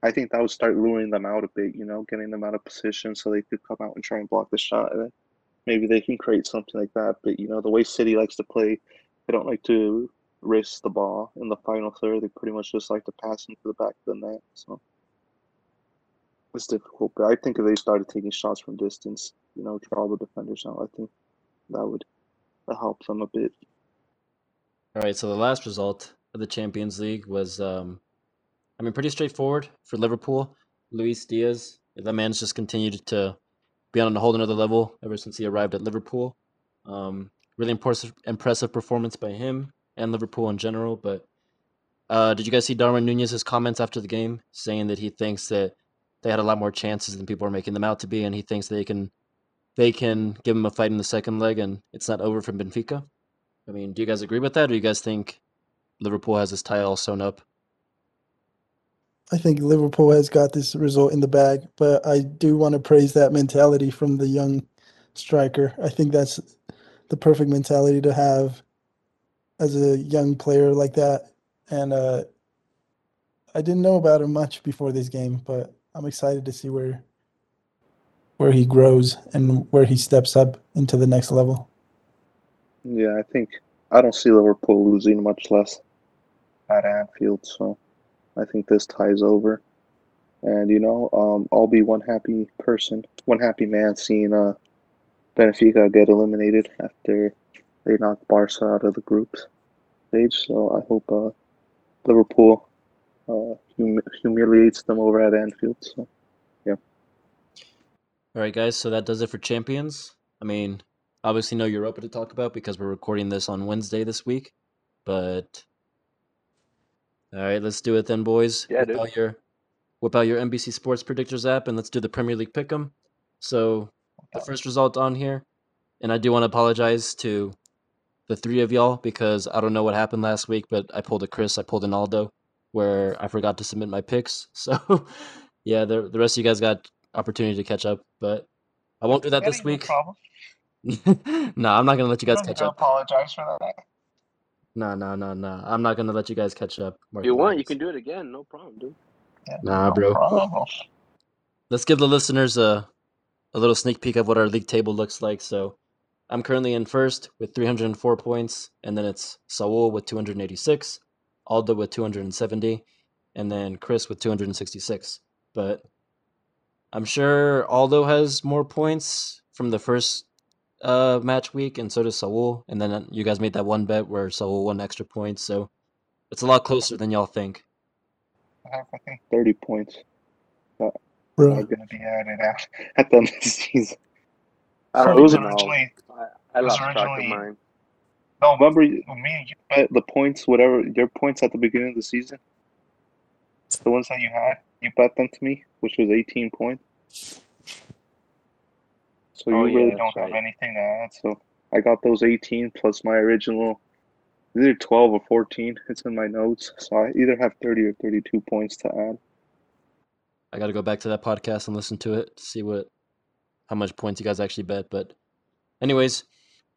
E: I think that would start luring them out a bit, you know, getting them out of position so they could come out and try and block the shot. And maybe they can create something like that. But you know, the way City likes to play, they don't like to risk the ball in the final third. They pretty much just like to pass into the back of the net. So it's difficult. But I think if they started taking shots from distance, you know, draw the defenders out, I think that would help them a bit.
A: All right, so the last result of the Champions League was, um, I mean, pretty straightforward for Liverpool. Luis Diaz, that man's just continued to be on a whole another level ever since he arrived at Liverpool. Um, really impressive, impressive performance by him and Liverpool in general. But uh, did you guys see Darwin Nunez's comments after the game saying that he thinks that they had a lot more chances than people are making them out to be, and he thinks they can they can give him a fight in the second leg, and it's not over for Benfica. I mean, do you guys agree with that, or do you guys think Liverpool has this tie all sewn up?
D: I think Liverpool has got this result in the bag, but I do want to praise that mentality from the young striker. I think that's the perfect mentality to have as a young player like that. And uh, I didn't know about him much before this game, but I'm excited to see where where he grows and where he steps up into the next level.
E: Yeah, I think I don't see Liverpool losing much less at Anfield, so I think this ties over. And you know, um, I'll be one happy person, one happy man seeing uh, Benfica get eliminated after they knocked Barca out of the group stage. So I hope uh, Liverpool uh, hum- humiliates them over at Anfield. So yeah.
A: All right, guys. So that does it for champions. I mean, obviously no Europa to talk about because we're recording this on Wednesday this week. But all right, let's do it then, boys.
C: Yeah,
A: whip
C: dude.
A: out your whip out your NBC Sports Predictors app and let's do the Premier League pick'em. So the first result on here, and I do want to apologize to the three of y'all because I don't know what happened last week, but I pulled a Chris, I pulled an Aldo, where I forgot to submit my picks. So yeah, the the rest of you guys got opportunity to catch up, but I won't do that this week.
E: problem.
A: no, I'm not gonna let you guys catch up.
E: apologize for that.
A: No, no, no, no. I'm not gonna let you guys catch up.
C: If you want, you can do it again. No problem, dude.
A: Nah, bro. Let's give the listeners a a little sneak peek of what our league table looks like. So, I'm currently in first with 304 points, and then it's Saul with 286, Aldo with 270, and then Chris with 266. But I'm sure Aldo has more points from the first uh, match week, and so does Saul. And then you guys made that one bet where Saul won extra points, so it's a lot closer than y'all think.
E: I think, 30 points are going to be added out at the end of the season.
C: I don't
E: it was originally-
C: I, I
E: it was
C: lost track of mine.
E: No, remember me and you bet the points, whatever your points at the beginning of the season? The ones that you had, you bet them to me, which was 18 points. So
C: Oh,
E: you
C: yeah,
E: really
C: that's
E: don't have anything to add. So I got those 18 plus my original, either 12 or 14. It's in my notes. So I either have 30 or 32 points to add.
A: I got to go back to that podcast and listen to it to see what how much points you guys actually bet. But, anyways,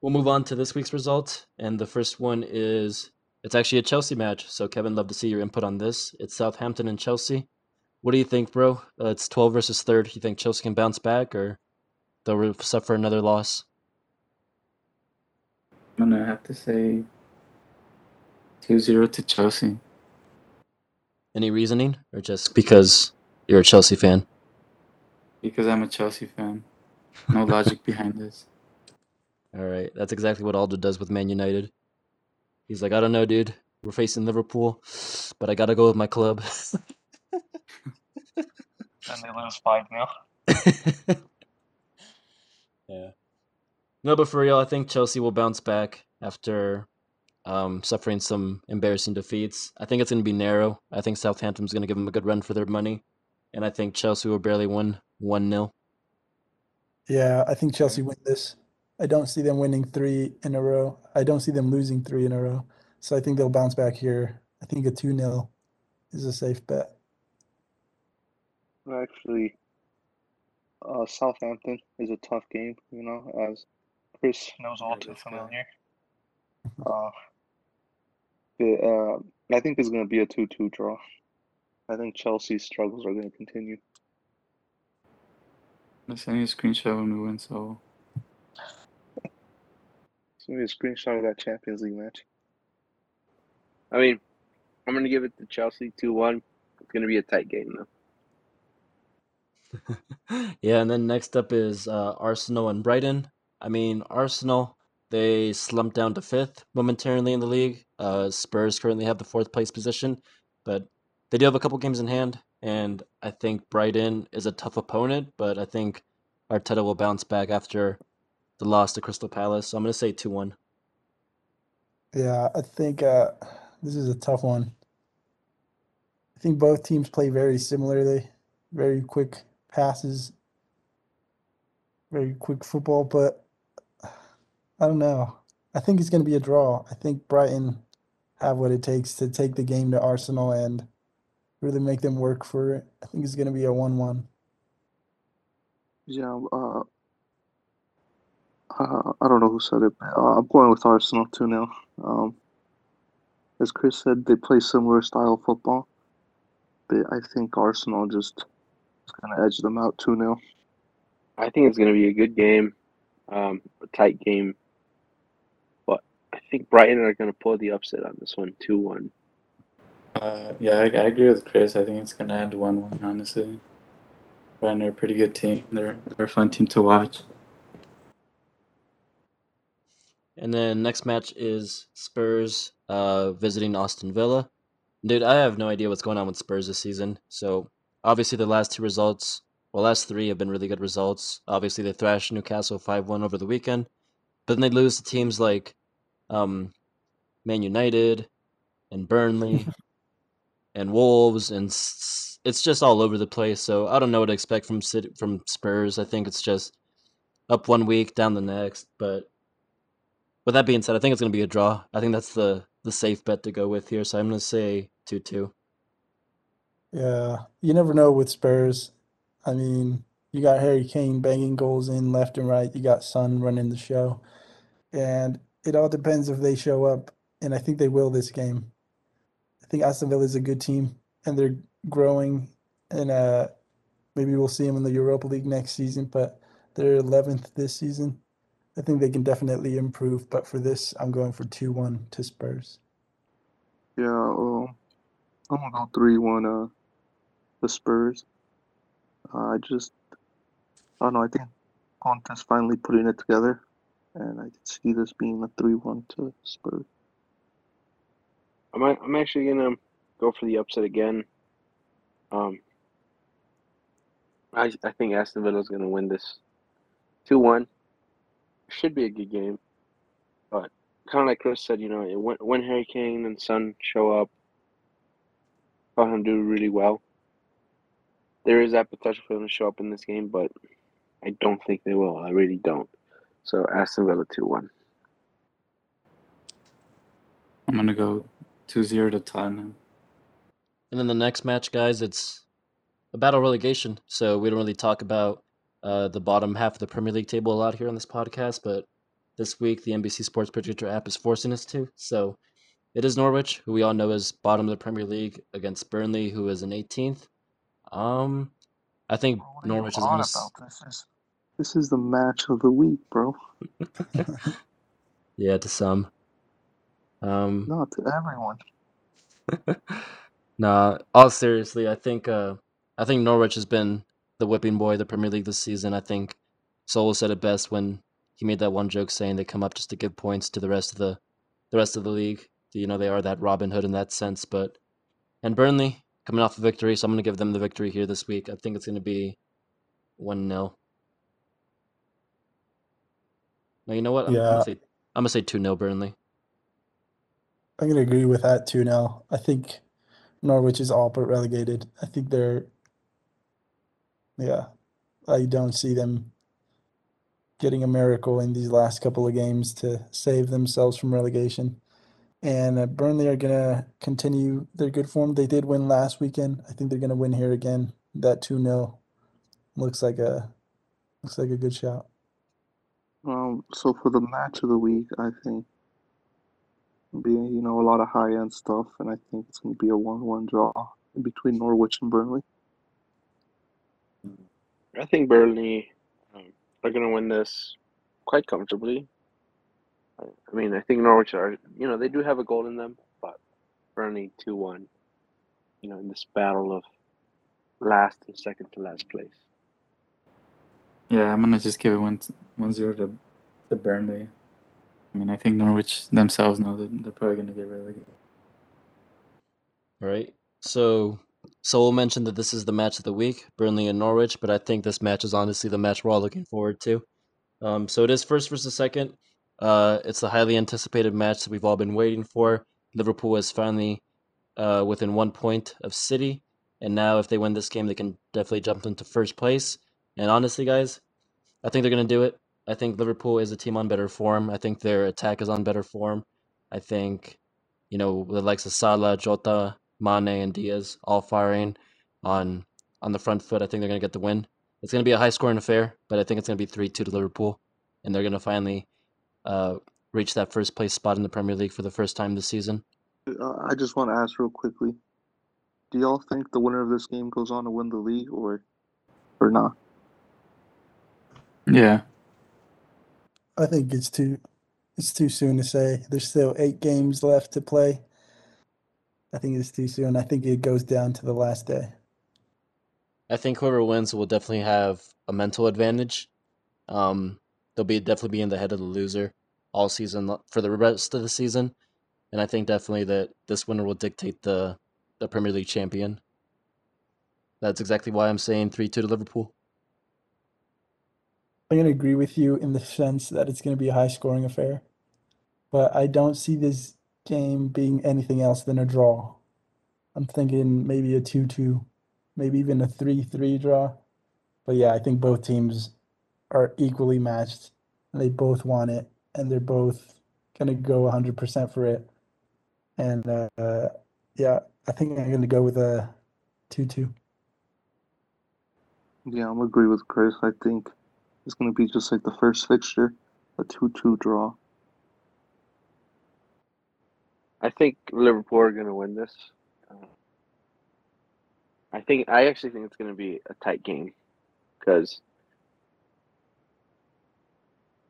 A: we'll move on to this week's result, and the first one is it's actually a Chelsea match. So, Kevin, love to see your input on this. It's Southampton and Chelsea. What do you think, bro? Uh, it's twelve versus third. You think Chelsea can bounce back, or they'll suffer another loss?
B: I'm gonna have to say 2-0 to Chelsea.
A: Any reasoning, or just because you're a Chelsea fan?
B: Because I'm a Chelsea fan. No logic behind this.
A: All right, that's exactly what Aldo does with Man United. He's like, I don't know, dude. We're facing Liverpool, but I gotta go with my club.
E: And they lose 5 0.
A: yeah. No, but for real, I think Chelsea will bounce back after um, suffering some embarrassing defeats. I think it's going to be narrow. I think Southampton's going to give them a good run for their money, and I think Chelsea will barely win one 0
D: Yeah, I think Chelsea win this. I don't see them winning three in a row. I don't see them losing three in a row. So I think they'll bounce back here. I think a 2 0 is a safe bet.
E: Actually, uh, Southampton is a tough game, you know, as Chris knows all too familiar. Uh, the, uh, I think it's going to be a 2 2 draw. I think Chelsea's struggles are going to continue.
B: I sent you a screenshot when we win, so
E: It's going to be a screenshot of that Champions League match.
C: I mean, I'm gonna give it to Chelsea two one. It's gonna be a tight game though.
A: yeah, and then next up is uh, Arsenal and Brighton. I mean, Arsenal they slumped down to fifth momentarily in the league. Uh, Spurs currently have the fourth place position, but they do have a couple games in hand, and I think Brighton is a tough opponent. But I think Arteta will bounce back after the loss to Crystal Palace. So I'm gonna say two one.
D: Yeah, I think uh, this is a tough one. I think both teams play very similarly, very quick passes, very quick football, but I don't know. I think it's going to be a draw. I think Brighton have what it takes to take the game to Arsenal and really make them work for it. I think it's going to be a 1 1.
E: Yeah, uh, uh, I don't know who said it, but uh, I'm going with Arsenal 2 0. Um, as Chris said, they play similar style of football, but I think Arsenal just is going to edge them out 2 0.
C: I think it's gonna be a good game, um, a tight game. But I think Brighton are gonna pull the upset on this one, two one.
B: uh, yeah, I, I agree with Chris. I think it's gonna end one one. Honestly, Brighton are a pretty good team. They're they're a fun team to watch.
A: And then next match is Spurs uh, visiting Aston Villa. Dude, I have no idea what's going on with Spurs this season. So obviously the last two results, well, last three have been really good results. Obviously they thrashed Newcastle five one over the weekend, but then they lose to teams like um, Man United and Burnley and Wolves, and s- it's just all over the place. So I don't know what to expect from City, from Spurs. I think it's just up one week, down the next, but with that being said, I think it's going to be a draw. I think that's the the safe bet to go with here. So I'm going to say two two.
D: Yeah, you never know with Spurs. I mean, you got Harry Kane banging goals in left and right. You got Son running the show. And it all depends if they show up. And I think they will this game. I think Aston Villa is a good team and they're growing. And uh, maybe we'll see them in the Europa League next season, but they're 11th this season. I think they can definitely improve. But for this, I'm going for 2 1 to Spurs.
E: Yeah, um, I'm going to go 3 1 uh, the Spurs. Uh, I just, I don't know, I think Conte's finally putting it together, and I could see this being a 3 1 to Spurs.
C: I'm a- I'm actually gonna go for the upset again. Um, I I think Aston Villa's gonna win this, two one. Should be a good game, but kind of like Chris said, you know, it- when when Harry Kane and Son show up, Tottenham do really well. There is that potential for them to show up in this game, but I don't think they will. I really don't. So Aston Villa two one.
B: I'm gonna go 2-0 to Tottenham.
A: And then the next match, guys, it's a battle relegation. So we don't really talk about uh, the bottom half of the Premier League table a lot here on this podcast, but this week the NBC Sports Predictor app is forcing us to. So it is Norwich, who we all know is bottom of the Premier League, against Burnley, who is in 18th. Um, I think
E: what
A: Norwich is
E: on
A: going
E: about?
A: to.
E: This is, this is the match of the week, bro.
A: Yeah, to some. Um,
E: Not to everyone.
A: Nah, all seriously, I think uh I think Norwich has been the whipping boy of the Premier League this season. I think Solo said it best when he made that one joke saying they come up just to give points to the rest of the the rest of the league. You know, they are that Robin Hood in that sense, but and Burnley coming off a victory, so I'm gonna give them the victory here this week. I think it's gonna be one 0 No, you know what? I'm, I'm
D: Yeah.
A: gonna say I'm gonna say two 0 Burnley.
D: I'm gonna agree with that too. Now, I think Norwich is all but relegated. I think they're, yeah, I don't see them getting a miracle in these last couple of games to save themselves from relegation. And uh, Burnley are gonna continue their good form. They did win last weekend. I think they're gonna win here again. That two 0 looks like a looks like a good shot.
E: Um, so for the match of the week, I think be you know a lot of high end stuff, and I think it's going to be a one-one draw between Norwich and Burnley.
C: I think Burnley um, are going to win this quite comfortably. I I mean, I think Norwich are, you know, they do have a goal in them, but Burnley 2 1, you know, in this battle of last and second to last place.
B: Yeah, I'm gonna just give it one one zero to to Burnley. I mean, I think Norwich themselves know that they're probably gonna get relegated.
A: All right. So Saul mention that this is the match of the week, Burnley and Norwich, but I think this match is honestly the match we're all looking forward to. Um, so it is first versus second. Uh, it's the highly anticipated match that we've all been waiting for. Liverpool is finally uh, within one point of City, and now if they win this game, they can definitely jump into first place. And honestly, guys, I think they're going to do it. I think Liverpool is a team on better form. I think their attack is on better form. I think, you know, the likes of Salah, Jota, Mane, and Diaz all firing on on the front foot. I think they're going to get the win. It's going to be a high scoring affair, but I think it's going to be 3 2 to Liverpool. And they're going to finally uh, reach that first place spot in the Premier League for the first time this season.
E: Uh, I just want to ask real quickly: Do y'all think the winner of this game goes on to win the league, or or not?
B: Yeah,
D: I think it's too it's too soon to say. There's still eight games left to play. I think it's too soon. I think it goes down to the last day.
A: I think whoever wins will definitely have a mental advantage. Um, they'll be definitely be in the head of the loser all season for the rest of the season, and I think definitely that this winner will dictate the the Premier League champion. That's exactly why I'm saying three two to Liverpool.
D: I'm gonna agree with you in the sense that it's gonna be a high scoring affair, but I don't see this game being anything else than a draw. I'm thinking maybe a two-two, maybe even a three-three draw. But yeah, I think both teams are equally matched. And they both want it, and they're both gonna go 100% for it. And uh, yeah, I think I'm gonna go with a two-two.
E: Yeah, I'm agree with Chris. I think it's going to be just like the first fixture, a two-two draw.
C: I think Liverpool are going to win this. I think I actually think it's going to be a tight game because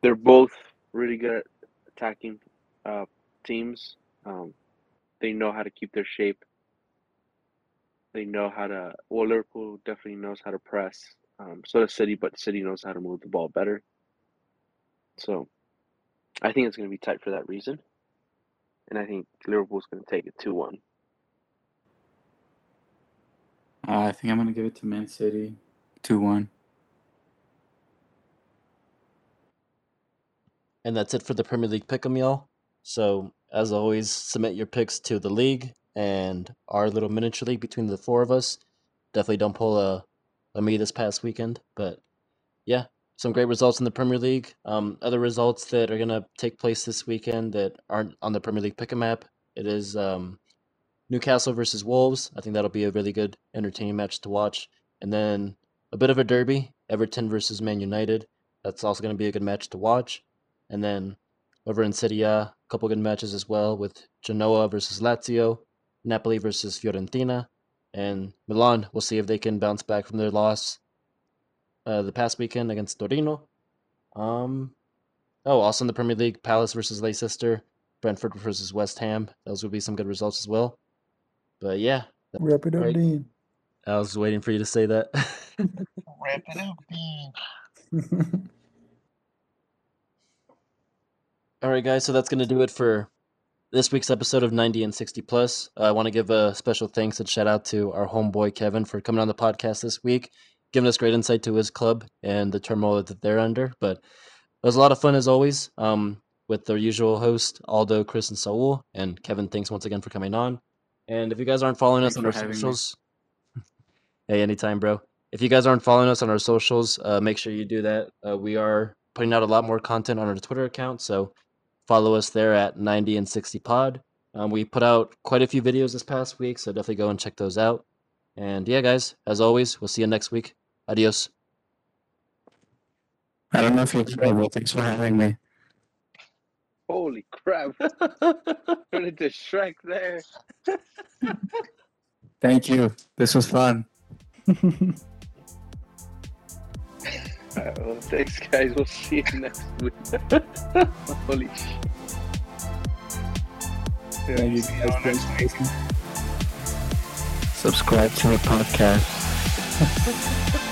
C: they're both really good at attacking uh, teams. Um, they know how to keep their shape. They know how to. Well, Liverpool definitely knows how to press. Um, so does City, but City knows how to move the ball better. So I think it's going to be tight for that reason. And I think Liverpool's going to take it 2 1.
B: uh, I think I'm gonna give it to Man City, two one.
A: And that's it for the Premier League pick'em, y'all. So as always, submit your picks to the league and our little miniature league between the four of us. Definitely don't pull a, a me this past weekend, but yeah, some great results in the Premier League. Um, other results that are gonna take place this weekend that aren't on the Premier League pick'em app. It is um, Newcastle versus Wolves. I think that'll be a really good, entertaining match to watch. And then a bit of a derby, Everton versus Man United. That's also going to be a good match to watch. And then over in Serie A, a couple good matches as well with Genoa versus Lazio, Napoli versus Fiorentina, and Milan. We'll see if they can bounce back from their loss uh, the past weekend against Torino. Um, oh, also in the Premier League, Palace versus Leicester, Brentford versus West Ham. Those would be some good results as well. But yeah,
D: Wrap it up, Dean.
A: I was waiting for you to say that.
E: Wrap it up, Dean.
A: All right, guys. So that's going to do it for this week's episode of 90 and 60 Plus. Uh, I want to give a special thanks and shout out to our homeboy Kevin for coming on the podcast this week, giving us great insight to his club and the turmoil that they're under. But it was a lot of fun as always. Um, with the usual host, Aldo, Chris, and Saul. And Kevin, thanks once again for coming on. And if you guys aren't following us on our
B: me.
A: socials, hey, anytime, bro. If you guys aren't following us on our socials, uh, make sure you do that. Uh, we are putting out a lot more content on our Twitter account, so follow us there at 90 and 60 Pod. Um, we put out quite a few videos this past week, so definitely go and check those out. And yeah, guys, as always, we'll see you next week. Adios.
B: I don't know if you're free, but thanks for having me.
C: Holy crap! Turned into Shrek there.
B: Thank you. This was fun.
C: Alright, well, thanks, guys. We'll see you next week. Holy shit.
E: Yeah,
B: Thank you
E: see y'all
B: guys. Subscribe to the podcast.